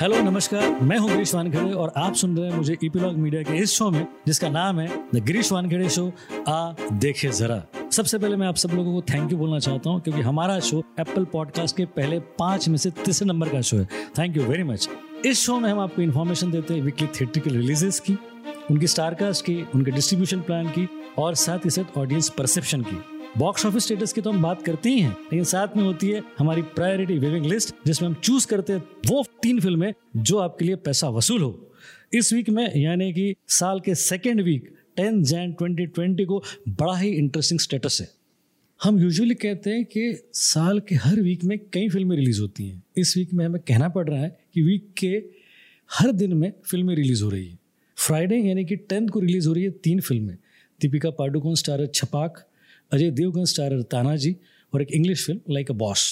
Hello नमस्कार। मैं हूँ गिरीश वानखेड़े और आप सुन रहे हैं मुझे ईपीलॉग मीडिया के इस शो में, जिसका नाम है द गिरीश वानखेड़े शो आ देखे जरा। सबसे पहले मैं आप सब लोगों को थैंक यू बोलना चाहता हूँ, क्योंकि हमारा शो एप्पल पॉडकास्ट के पहले पाँच में से तीसरे नंबर का शो है। थैंक यू वेरी मच इस शो में हम आपको इन्फॉर्मेशन देते हैं वीकली थिएटर रिलीजेस की, उनकी स्टारकास्ट की, उनके डिस्ट्रीब्यूशन प्लान की, और साथ ही साथ ऑडियंस परसेप्शन की। बॉक्स ऑफ़िस स्टेटस की तो हम बात करते ही हैं, लेकिन साथ में होती है हमारी प्रायोरिटी वेविंग लिस्ट जिसमें हम चूज़ करते हैं वो तीन फ़िल्में जो आपके लिए पैसा वसूल हो। इस वीक में यानी कि साल के सेकेंड वीक टेन जैन 2020 को बड़ा ही इंटरेस्टिंग स्टेटस है। हम यूजुअली कहते हैं कि साल के हर वीक में कई फ़िल्में रिलीज़ होती हैं। इस वीक में हमें कहना पड़ रहा है कि वीक के हर दिन में फ़िल्में रिलीज़ हो रही है। फ्राइडे यानी कि टेंथ को रिलीज़ हो रही है तीन फ़िल्में दीपिका पाडुकोन स्टारर छपाक अजय देवगन स्टारर तानाजी और एक English film like a boss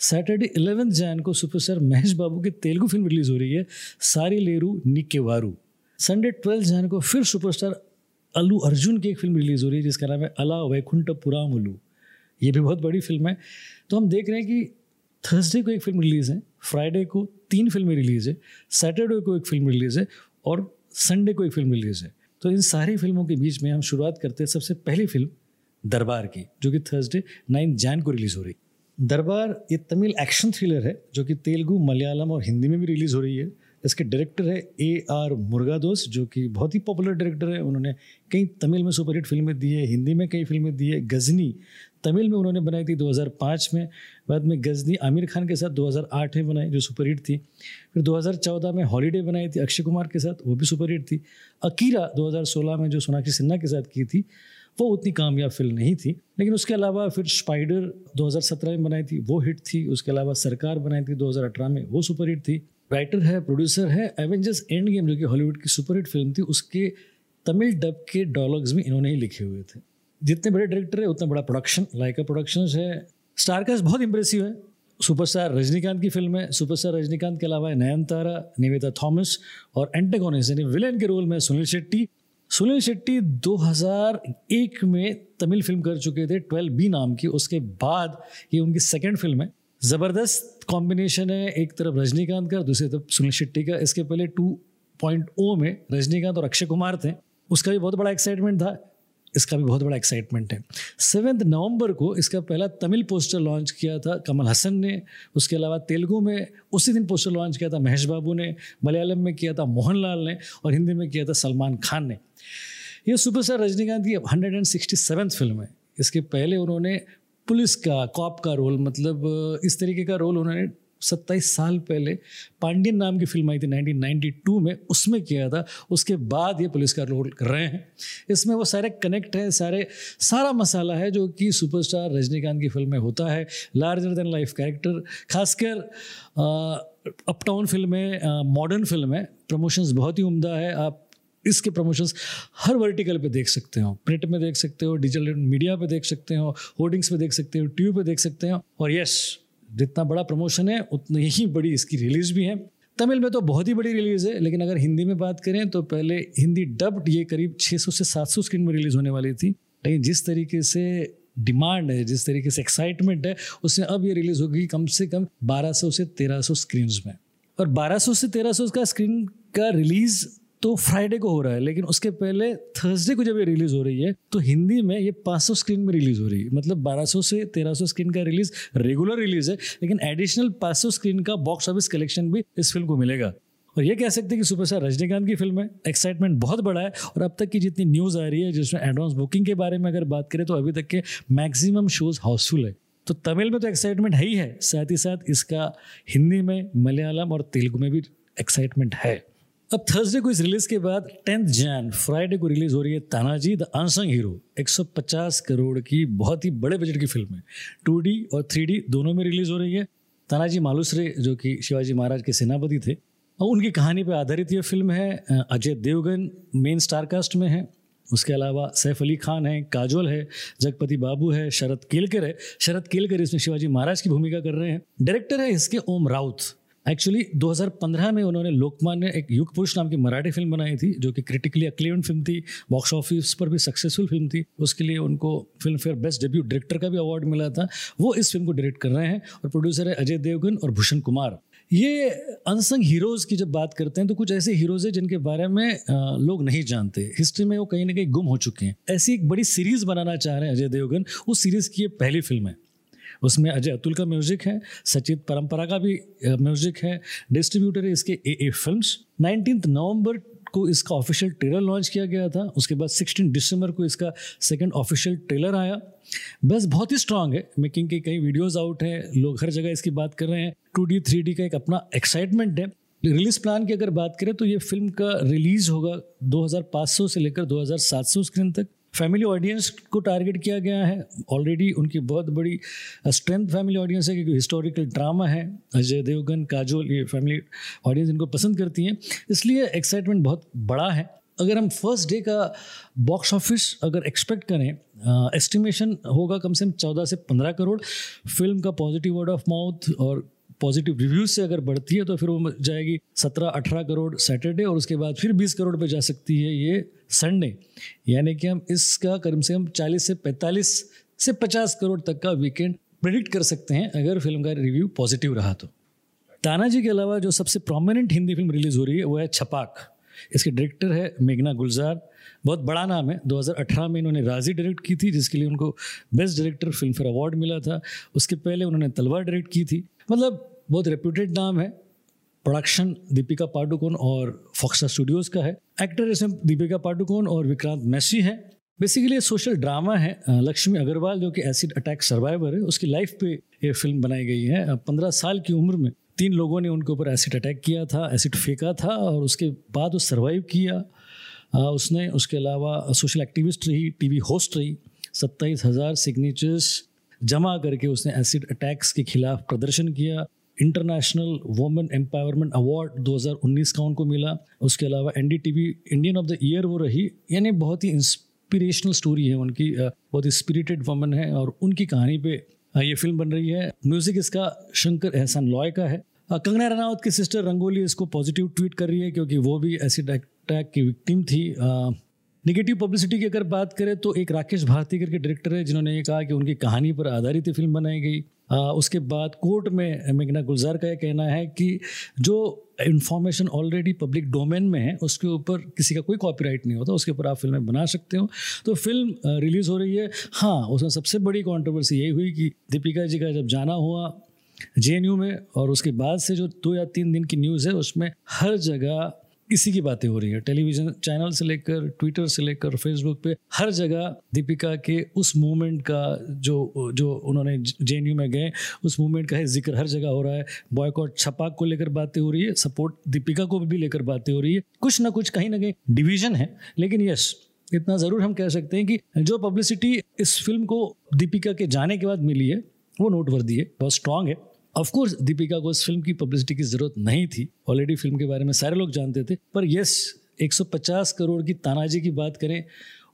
Saturday eleventh Jan को सुपरस्टार महेश बाबू की तेलुगु फ़िल्म रिलीज़ हो रही है, सारी लेरू निके वारू संडे ट्वेल्थ जैन को फिर सुपरस्टार अल्लू अर्जुन की एक फ़िल्म रिलीज़ हो रही है, जिसका नाम है अला वैकुंठ पुरामुलू ये भी बहुत बड़ी फ़िल्म है. तो हम देख रहे हैं कि थर्सडे को एक फ़िल्म रिलीज़ है फ्राइडे को तीन फ़िल्में रिलीज़ है सैटरडे को एक फ़िल्म रिलीज़ है और संडे को एक फ़िल्म रिलीज़ है. तो इन सारी फ़िल्मों के बीच में हम शुरुआत करते हैं सबसे पहली फ़िल्म दरबार की, जो कि थर्सडे नाइन जैन को रिलीज़ हो रही। दरबार ये तमिल एक्शन थ्रिलर है, जो कि तेलुगु, मलयालम और हिंदी में भी रिलीज़ हो रही है। इसके डायरेक्टर है ए आर मुर्गादोस, जो कि बहुत ही पॉपुलर डायरेक्टर है। उन्होंने कई तमिल में सुपरहिट फ़िल्में दी है, हिंदी में कई फ़िल्में दी है। गजनी तमिल में उन्होंने बनाई थी 2005 में। बाद में गजनी आमिर खान के साथ 2008 में बनाई, जो सुपरहिट थी। फिर 2014 में हॉलीडे बनाई थी, अक्षय कुमार के साथ, वो भी सुपरहिट थी। अकीरा 2016 में, जो सोनाक्षी सिन्हा के साथ की थी वो उतनी कामयाब फ़िल्म नहीं थी। लेकिन उसके अलावा फिर स्पाइडर 2017 में बनाई थी, वो हिट थी। उसके अलावा सरकार बनाई थी 2018 में, वो सुपर हिट थी। राइटर है प्रोड्यूसर है एवेंजर्स एंड गेम जो कि हॉलीवुड की सुपर हिट फ़िल्म थी, उसके तमिल डब के डायलॉग्स भी इन्होंने ही लिखे हुए थे। जितने बड़े डायरेक्टर है, उतना बड़ा प्रोडक्शन लाइका प्रोडक्शन है। स्टारकास्ट बहुत इंप्रेसिव है। सुपरस्टार रजनीकांत की फ़िल्म है। सुपरस्टार रजनीकांत के अलावा है नयन तारा निवेदा थॉमस और एंटेगोनिस यानी विलेन के रोल में सुनील शेट्टी। सुनील शेट्टी 2001 में तमिल फ़िल्म कर चुके थे 12 बी नाम की। उसके बाद ये उनकी सेकेंड फ़िल्म है। ज़बरदस्त कॉम्बिनेशन है, एक तरफ़ रजनीकांत का, दूसरी तरफ़ सुनील शेट्टी का। इसके पहले 2.0 में रजनीकांत और अक्षय कुमार थे। उसका भी बहुत बड़ा एक्साइटमेंट था। इसका भी बहुत बड़ा एक्साइटमेंट है। सेवेंथ नवंबर को इसका पहला तमिल पोस्टर लॉन्च किया था कमल हसन ने। उसके अलावा तेलुगु में उसी दिन पोस्टर लॉन्च किया था महेश बाबू ने। मलयालम में किया था मोहनलाल ने और हिंदी में किया था सलमान खान ने। ये सुपरस्टार रजनीकांत की hundred and sixty seventh film है। इसके पहले उन्होंने पुलिस का कॉप का रोल मतलब इस तरीके का रोल उन्होंने सत्ताईस साल पहले पांड्यन नाम की फ़िल्म आई थी 1992 में, उसमें किया था। उसके बाद ये पुलिस का रोल कर रहे हैं। इसमें वो सारे कनेक्ट हैं, सारे, सारा मसाला है जो कि सुपरस्टार रजनीकांत की फ़िल्म में होता है। लार्जर देन लाइफ कैरेक्टर खासकर uptown film modern film promotions बहुत ही उम्दा है। आप इसके प्रमोशंस हर वर्टिकल पे देख सकते हो। प्रिंट में देख सकते हो डिजिटल मीडिया पे देख सकते हो होर्डिंग्स पे देख सकते हो टीवी पे देख सकते हो। और यस जितना बड़ा प्रमोशन है, उतनी ही बड़ी इसकी रिलीज़ भी है। तमिल में तो बहुत ही बड़ी रिलीज़ है, लेकिन अगर हिंदी में बात करें तो पहले हिंदी डब्ड ये करीब 600 से 700 स्क्रीन में रिलीज़ होने वाली थी। लेकिन जिस तरीके से डिमांड है, जिस तरीके से एक्साइटमेंट है उससे अब ये रिलीज़ होगी कम से कम 1200 से 1300 स्क्रीन में। और 1200 से 1300 का स्क्रीन का रिलीज़ तो फ्राइडे को हो रहा है, लेकिन उसके पहले थर्सडे को जब ये रिलीज़ हो रही है तो हिंदी में ये 500 स्क्रीन में रिलीज़ हो रही है। मतलब 1200 से 1300 स्क्रीन का रिलीज़, रेगुलर रिलीज़ है, लेकिन एडिशनल 500 स्क्रीन का बॉक्स ऑफ़िस कलेक्शन भी इस फ़िल्म को मिलेगा। और ये कह सकते हैं कि सुपरस्टार रजनीकांत की फ़िल्म है, एक्साइटमेंट बहुत बड़ा है, और अब तक की जितनी न्यूज़ आ रही है, जिसमें एडवांस बुकिंग के बारे में अगर बात करें तो अभी तक के मैक्सिमम शोज़ हाउसफुल है। तो तमिल में तो एक्साइटमेंट है ही है, साथ ही साथ इसका हिंदी में मलयालम और तेलुगु में भी एक्साइटमेंट है। अब थर्सडे को इस रिलीज़ के बाद टेंथ जैन फ्राइडे को रिलीज़ हो रही है Tanaji the unsung hero 150 crore की बहुत ही बड़े बजट की फ़िल्म है। 2D और 3D दोनों में रिलीज़ हो रही है। तानाजी मालूसरे, जो कि शिवाजी महाराज के सेनापति थे और उनकी कहानी पर आधारित यह फ़िल्म है Ajay Devgan main star cast में है। उसके अलावा सैफ अली खान है, काजोल है, जगपति बाबू है, शरद केलकर है। शरद केलकर इसमें शिवाजी महाराज की भूमिका कर रहे हैं। डायरेक्टर है इसके ओम राउत। एक्चुअली 2015 में उन्होंने लोकमान्य एक युग पुरुष नाम की मराठी फ़िल्म बनाई थी, जो कि क्रिटिकली अक्लेवन फ़िल्म थी बॉक्स ऑफ़िस पर भी सक्सेसफुल फ़िल्म थी। उसके लिए उनको Filmfare best debut director का भी अवार्ड मिला था। वो इस फ़िल्म को डायरेक्ट कर रहे हैं और प्रोड्यूसर है अजय देवगन और भूषण कुमार। ये अनसंग हीरोज़ की जब बात करते हैं तो कुछ ऐसे हीरोज़ हैं जिनके बारे में लोग नहीं जानते। हिस्ट्री में वो कहीं ना कहीं गुम हो चुके हैं। ऐसी एक बड़ी सीरीज़ बनाना चाह रहे हैं अजय देवगन। उस सीरीज़ की ये पहली फ़िल्म है। उसमें अजय अतुल का म्यूज़िक है, सचित परंपरा का भी म्यूज़िक है, डिस्ट्रीब्यूटर है इसके ए ए फ़िल्म नाइनटीन नवंबर को इसका ऑफिशियल ट्रेलर लॉन्च किया गया था, उसके बाद सिक्सटीन दिसंबर को इसका सेकंड ऑफिशियल ट्रेलर आया। बस बहुत ही स्ट्रांग है, मेकिंग के कई वीडियोस आउट है, लोग हर जगह इसकी बात कर रहे हैं। टू डी, थ्री डी का एक अपना एक्साइटमेंट है। रिलीज़ प्लान की अगर बात करें तो ये फ़िल्म का रिलीज़ होगा 2500 से लेकर 2700 स्क्रीन तक। फैमिली ऑडियंस को टारगेट किया गया है। ऑलरेडी उनकी बहुत बड़ी स्ट्रेंथ फैमिली ऑडियंस है, क्योंकि हिस्टोरिकल ड्रामा है। अजय देवगन, काजोल, ये फैमिली ऑडियंस इनको पसंद करती हैं। इसलिए एक्साइटमेंट बहुत बड़ा है। अगर हम फ़र्स्ट डे का बॉक्स ऑफ़िस अगर एक्सपेक्ट करें एस्टिमेशन होगा कम से कम चौदह से पंद्रह करोड़। फ़िल्म का पॉजिटिव वर्ड ऑफ़ माउथ और पॉजिटिव रिव्यूज़ से अगर बढ़ती है तो फिर वो जाएगी सत्रह, अठारह करोड़ सैटरडे और उसके बाद फिर बीस करोड़ पे जा सकती है ये संडे यानी कि हम इसका कम से कम चालीस से पैंतालीस से पचास करोड़ तक का वीकेंड प्रेडिक्ट कर सकते हैं अगर फ़िल्म का रिव्यू पॉजिटिव रहा तो। तानाजी के अलावा जो सबसे प्रोमिनेंट हिंदी फ़िल्म रिलीज़ हो रही है, वो है छपाक। इसके डायरेक्टर है मेघना गुलजार। बहुत बड़ा नाम है। 2018 में इन्होंने राज़ी डायरेक्ट की थी, जिसके लिए उनको best director Filmfare award मिला था। उसके पहले उन्होंने तलवार डायरेक्ट की थी। मतलब बहुत रेप्यूटेड नाम है। प्रोडक्शन दीपिका पाडुकोन और फॉक्सा स्टूडियोज का है। एक्टर इसमें दीपिका पाडुकोन और विक्रांत मैसी है। बेसिकली सोशल ड्रामा है लक्ष्मी अग्रवाल, जो कि एसिड अटैक सर्वाइवर है। उसकी लाइफ पे ये फ़िल्म बनाई गई है। पंद्रह साल की उम्र में तीन लोगों ने उनके ऊपर एसिड अटैक किया था एसिड फेंका था और उसके बाद वो सर्वाइव किया। आ, उसने उसके अलावा सोशल एक्टिविस्ट रही टीवी होस्ट रही। सत्ताईस हज़ार सिग्नेचर्स जमा करके उसने एसिड अटैक्स के खिलाफ प्रदर्शन किया। इंटरनेशनल वुमेन एम्पावरमेंट अवार्ड 2019 का उनको मिला। उसके अलावा NDTV Indian of the year वो रही। यानी बहुत ही इंस्पिरेशनल स्टोरी है उनकी। बहुत ही स्पिरिटेड वुमन है और उनकी कहानी पे ये फ़िल्म बन रही है। म्यूज़िक इसका शंकर एहसान लॉय का है। कंगना रनावत की सिस्टर रंगोली इसको पॉजिटिव ट्वीट कर रही है क्योंकि वो भी एसिड अटैक की विक्टिम थी। निगेटिव पब्लिसिटी की अगर बात करें तो एक राकेश भारती करके डायरेक्टर है, जिन्होंने ये कहा कि उनकी कहानी पर आधारित फ़िल्म बनाई गई। उसके बाद कोर्ट में मेघना गुलजार का यह कहना है कि जो इन्फॉर्मेशन ऑलरेडी पब्लिक डोमेन में है, उसके ऊपर किसी का कोई कॉपीराइट नहीं होता, उसके ऊपर आप फ़िल्में बना सकते हो। तो फ़िल्म रिलीज़ हो रही है। हाँ उसमें सबसे बड़ी कॉन्ट्रोवर्सी यही हुई कि दीपिका जी का जब जाना हुआ जेएनयू में, और उसके बाद से जो दो या तीन दिन की न्यूज़ है, उसमें हर जगह इसी की बातें हो रही है। टेलीविज़न चैनल से लेकर, ट्विटर से लेकर, फेसबुक पे, हर जगह दीपिका के उस मूवमेंट का जो जो उन्होंने जेएनयू में गए, उस मूवमेंट का है ज़िक्र हर जगह हो रहा है। बॉयकॉट छपाक को लेकर बातें हो रही है, सपोर्ट दीपिका को भी लेकर बातें हो रही है। कुछ ना कुछ कहीं ना कहीं डिविजन है, लेकिन यस, इतना ज़रूर हम कह सकते हैं कि जो पब्लिसिटी इस फ़िल्म को दीपिका के जाने के बाद मिली है, वो नोटवर्दी है, बहुत स्ट्रांग है। ऑफकोर्स दीपिका को इस फ़िल्म की पब्लिसिटी की ज़रूरत नहीं थी। ऑलरेडी फ़िल्म के बारे में सारे लोग जानते थे। पर यस 150 करोड़ की तानाजी की बात करें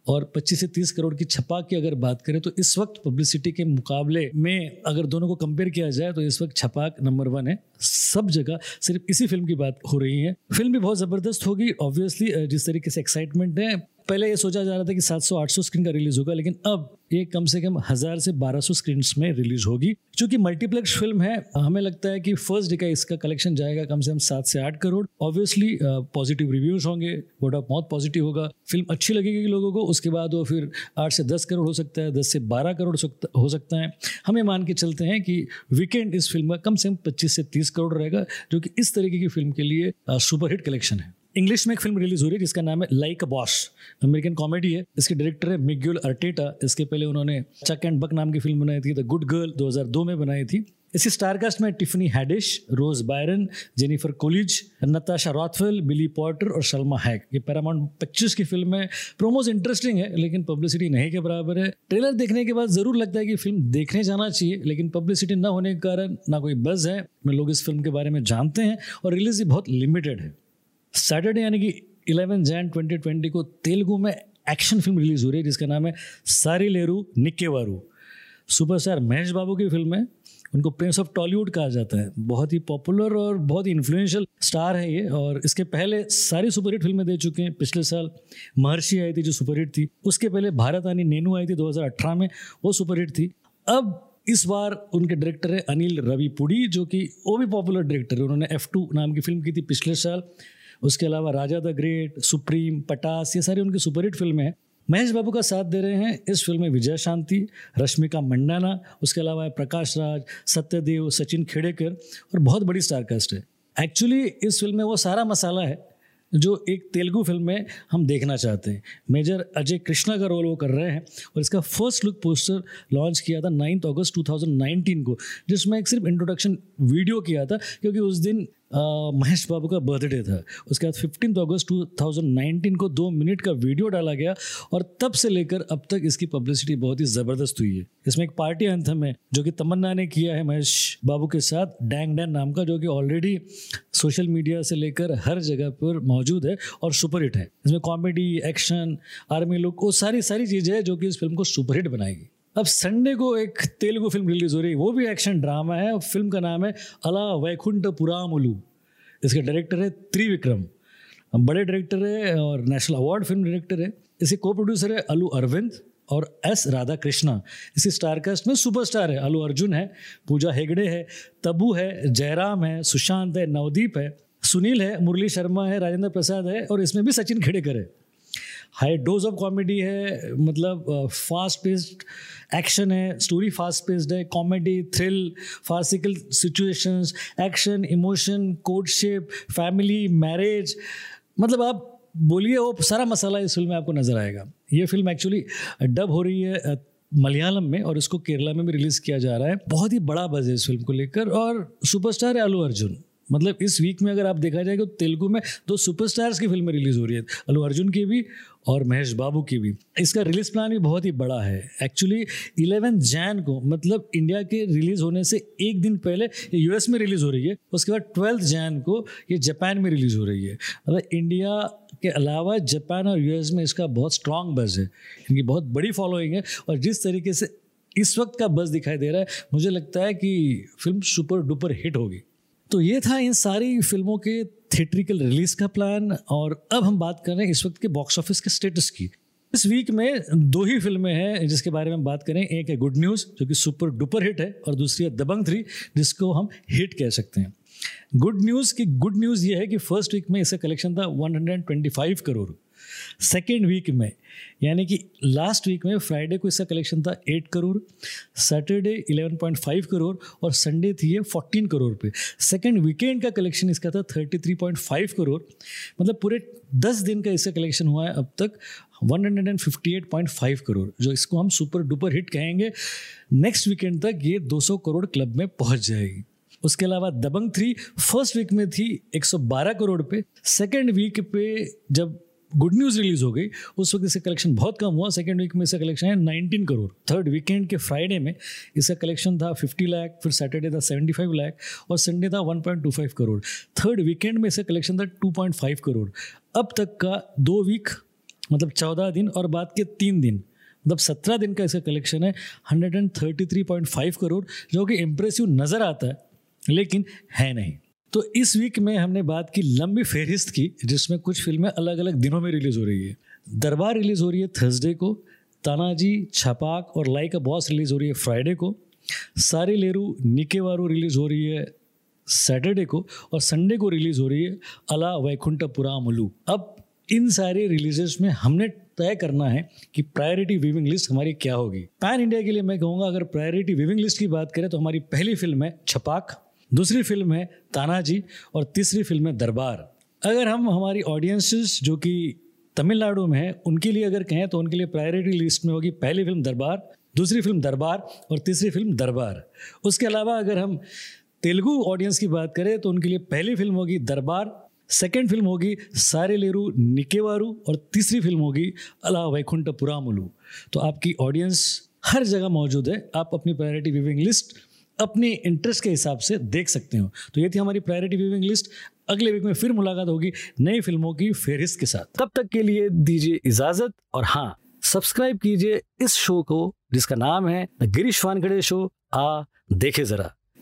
और 25 से 30 करोड़ की छपा की अगर बात करें तो इस वक्त पब्लिसिटी के मुकाबले में अगर दोनों को कंपेयर किया जाए तो इस वक्त छपाक नंबर वन है। सब जगह सिर्फ़ इसी फ़िल्म की बात हो रही है। फ़िल्म भी बहुत ज़बरदस्त होगी ऑब्वियसली जिस तरीके से एक्साइटमेंट है पहले ये सोचा जा रहा था कि 700-800 स्क्रीन का रिलीज़ होगा, लेकिन अब ये कम से कम हज़ार से 1200 स्क्रीन में रिलीज़ होगी। क्योंकि मल्टीप्लेक्स फ़िल्म है, हमें लगता है कि फ़र्स्ट डे का इसका कलेक्शन जाएगा कम से कम सात से आठ करोड़। ऑब्वियसली पॉजिटिव रिव्यूज़ होंगे वर्ड ऑफ़ माउथ पॉजिटिव होगा। फ़िल्म अच्छी लगेगी लोगों को, उसके बाद वो फिर आठ से दस करोड़ हो सकता है, दस से बारह करोड़ हो सकता है। हमें मान के चलते हैं कि वीकेंड इस फ़िल्म का कम से कम पच्चीस से तीस करोड़ रहेगा, जो कि इस तरीके की फ़िल्म के लिए सुपरहिट कलेक्शन है। इंग्लिश में एक फ़िल्म रिलीज़ हो रही है जिसका नाम है लाइक बॉस। अमेरिकन कॉमेडी है। इसके डायरेक्टर है मिग्यूल अर्टेटा। इसके पहले उन्होंने चक एंड बक नाम की फ़िल्म बनाई थी द गुड गर्ल 2002 में बनाई थी। इसी स्टारकास्ट में Tiffany Haddish, Rose Byrne, Jennifer Coolidge, Natasha Rothwell Billy Porter और शर्मा हैक। ये पैरामाउंट पिक्चर्स की फ़िल्म है। प्रोमोज इंटरेस्टिंग है, लेकिन पब्लिसिटी नहीं के बराबर है। ट्रेलर देखने के बाद ज़रूर लगता है कि फ़िल्म देखने जाना चाहिए, लेकिन पब्लिसिटी ना होने के कारण ना कोई बज है। लोग इस फ़िल्म के बारे में जानते हैं और रिलीज़ भी बहुत लिमिटेड है। सैटरडे यानी कि इलेवन जैन ट्वेंटी ट्वेंटी को तेलुगु में एक्शन फ़िल्म रिलीज़ हो रही है, जिसका नाम है सारी लेरू, निक्के निक्केवारू सुपरस्टार महेश बाबू की फ़िल्म है, उनको प्रिंस ऑफ़ टॉलीवुड कहा जाता है। बहुत ही पॉपुलर और बहुत ही इन्फ्लुएंशियल स्टार है ये, और इसके पहले सारी सुपरहिट फ़िल्में दे चुके हैं। पिछले साल महर्षि आई थी जो सुपरहिट थी, उसके पहले भारत आनी नेनू आई थी 2018 में, वो सुपरहिट थी। अब इस बार उनके डायरेक्टर है अनिल रवि पुड़ी जो कि वो भी पॉपुलर डायरेक्टर है। उन्होंने एफ़ नाम की फ़िल्म की थी पिछले साल। उसके अलावा राजा द ग्रेट, सुप्रीम, पटास, ये सारी उनकी सुपरहिट फ़िल्में हैं। महेश बाबू का साथ दे रहे हैं इस फ़िल्म में विजय शांति, रश्मिका मंडाना, उसके अलावा है प्रकाश राज, सत्यदेव, सचिन खेड़ेकर और बहुत बड़ी स्टार कास्ट है। एक्चुअली इस फ़िल्म में वो सारा मसाला है जो एक तेलुगु फ़िल्म में हम देखना चाहते हैं। मेजर अजय कृष्णा का रोल वो कर रहे हैं और इसका फ़र्स्ट लुक पोस्टर लॉन्च किया था नाइन्थ अगस्त 2019 को, जिसमें एक सिर्फ़ इंट्रोडक्शन वीडियो किया था, क्योंकि उस दिन महेश बाबू का बर्थडे था। उसके बाद फिफ्टीन अगस्त 2019 को दो मिनट का वीडियो डाला गया और तब से लेकर अब तक इसकी पब्लिसिटी बहुत ही ज़बरदस्त हुई है। इसमें एक पार्टी एंथम है जो कि तमन्ना ने किया है महेश बाबू के साथ डैंग डैन नाम का, जो कि ऑलरेडी सोशल मीडिया से लेकर हर जगह पर मौजूद है और सुपरहिट है। इसमें कॉमेडी एक्शन आर्मी लुक वो सारी सारी चीज़ें हैं जो कि इस फ़िल्म को सुपरहिट बनाएगी। अब संडे को एक तेलुगु फ़िल्म रिलीज़ हो रही है। वो भी एक्शन ड्रामा है। फ़िल्म का नाम है अला वैकुंठ पुरामुलू इसके डायरेक्टर है त्रिविक्रम। बड़े डायरेक्टर है और नेशनल अवार्ड फ़िल्म डायरेक्टर है। इसके को प्रोड्यूसर है अलू अरविंद और एस राधा कृष्णा इसी स्टारकास्ट में सुपरस्टार है। अलू अर्जुन है, पूजा हेगड़े है तबू है, जयराम है, सुशांत है, नवदीप है, सुनील है, मुरली शर्मा है, राजेंद्र प्रसाद है और इसमें भी सचिन खेड़ेकर है। हाई डोज ऑफ़ कॉमेडी है मतलब फास्ट पेस्ड एक्शन है स्टोरी फास्ट पेस्ड है comedy thrill farcical situations action emotion courtship family marriage मतलब आप बोलिए, वो सारा मसाला इस फ़िल्म में आपको नज़र आएगा। ये फ़िल्म एक्चुअली डब हो रही है मलयालम में और इसको केरला में भी रिलीज़ किया जा रहा है। बहुत ही बड़ा बज है इस फ़िल्म को लेकर और सुपरस्टार है अल्लू अर्जुन। मतलब इस वीक में अगर आप देखा जाए तो तेलुगु में दो सुपरस्टार्स की फ़िल्में रिलीज़ हो रही है, अल्लू अर्जुन की भी और महेश बाबू की भी। इसका रिलीज़ प्लान भी बहुत ही बड़ा है। एक्चुअली इलेवन जैन को मतलब इंडिया के रिलीज़ होने से एक दिन पहले ये यूएस में रिलीज़ हो रही है, उसके बाद ट्वेल्थ जैन को ये जापान में रिलीज़ हो रही है। मतलब इंडिया के अलावा जापान और यूएस में इसका बहुत स्ट्रॉन्ग बज है। इनकी बहुत बड़ी फॉलोइंग है और जिस तरीके से इस वक्त का बस दिखाई दे रहा है, मुझे लगता है कि फ़िल्म सुपर डुपर हिट होगी। तो ये था इन सारी फ़िल्मों के थिएट्रिकल रिलीज़ का प्लान और अब हम बात कर रहे हैं इस वक्त के बॉक्स ऑफ़िस के स्टेटस की। इस वीक में दो ही फ़िल्में हैं जिसके बारे में हम बात करें। एक है गुड न्यूज़ जो कि सुपर डुपर हिट है, और दूसरी है दबंग थ्री जिसको हम हिट कह सकते हैं। गुड न्यूज़ की गुड न्यूज़ ये है कि फ़र्स्ट वीक में इसका कलेक्शन था 125 करोड़। सेकेंड वीक में यानी कि लास्ट वीक में फ्राइडे को इसका कलेक्शन था eight crore Saturday eleven point five crore और संडे थी ये फोर्टीन करोड़ पे। सेकेंड वीकेंड का कलेक्शन इसका था thirty three point five crore मतलब पूरे दस दिन का इसका कलेक्शन हुआ है अब तक one hundred and fifty eight point five crore जो इसको हम सुपर डुपर हिट कहेंगे। नेक्स्ट वीकेंड तक ये दो सौ करोड़ क्लब में पहुँच जाएगी। उसके अलावा दबंग थ्री फ़र्स्ट वीक में थी 112 करोड़ पे। सेकेंड वीक पे जब गुड न्यूज़ रिलीज़ हो गई। उस वक्त इसका कलेक्शन बहुत कम हुआ। सेकेंड वीक में इसका कलेक्शन है नाइनटीन करोड़ थर्ड वीकेंड के फ्राइडे में इसका कलेक्शन था फिफ्टी लाख फिर सैटरडे था सेवेंटी फाइव लाख और संडे था one point two five crore third weekend में इसका कलेक्शन था टू पॉइंट फाइव करोड़ अब तक का दो वीक मतलब चौदह दिन और बाद के तीन दिन मतलब सत्रह दिन का इसका कलेक्शन है hundred and thirty three point five crore जो कि इम्प्रेसिव नज़र आता है, लेकिन है नहीं। तो इस वीक में हमने बात की लंबी फहरिस्त की, जिसमें कुछ फ़िल्में अलग अलग दिनों में रिलीज़ हो रही है। दरबार रिलीज़ हो रही है थर्सडे को, तानाजी, छपाक और लाइक अ बॉस रिलीज़ हो रही है फ्राइडे को, सारे लेरू, निकेवारू रिलीज़ हो रही है सैटरडे को और संडे को रिलीज़ हो रही है अला वैकुंठ पुरामलू अब इन सारे रिलीजेस में हमने तय करना है कि प्रायोरिटी विविंग लिस्ट हमारी क्या होगी। पैन इंडिया के लिए मैं कहूँगा, अगर प्रायोरिटी विविंग लिस्ट की बात करें तो हमारी पहली फ़िल्म है छपाक। दूसरी फ़िल्म है तानाजी और तीसरी फ़िल्म है दरबार। अगर हम हमारी ऑडियंसेस जो कि तमिलनाडु में है, उनके लिए अगर कहें तो उनके लिए प्रायोरिटी लिस्ट में होगी पहली फ़िल्म दरबार, दूसरी फ़िल्म दरबार और तीसरी फ़िल्म दरबार। उसके अलावा अगर हम तेलुगु ऑडियंस की बात करें तो उनके लिए पहली फ़िल्म होगी दरबार सेकेंड फ़िल्म होगी सारे लेरू, निकेवारू और तीसरी फ़िल्म होगी अला वैकुंठ पुरामुलू तो आपकी ऑडियंस हर जगह मौजूद है, आप अपनी प्रायोरिटी विविंग लिस्ट अपने इंटरेस्ट के हिसाब से देख सकते हो। तो ये थी हमारी प्रायोरिटी व्यूइंग लिस्ट अगले वीक में फिर मुलाकात होगी नई फ़िल्मों की फेहरिस्त के साथ। तब तक के लिए दीजिए इजाज़त और हाँ सब्सक्राइब कीजिए इस शो को, जिसका नाम है गिरीश वानखड़े शो आ, देखे जरा।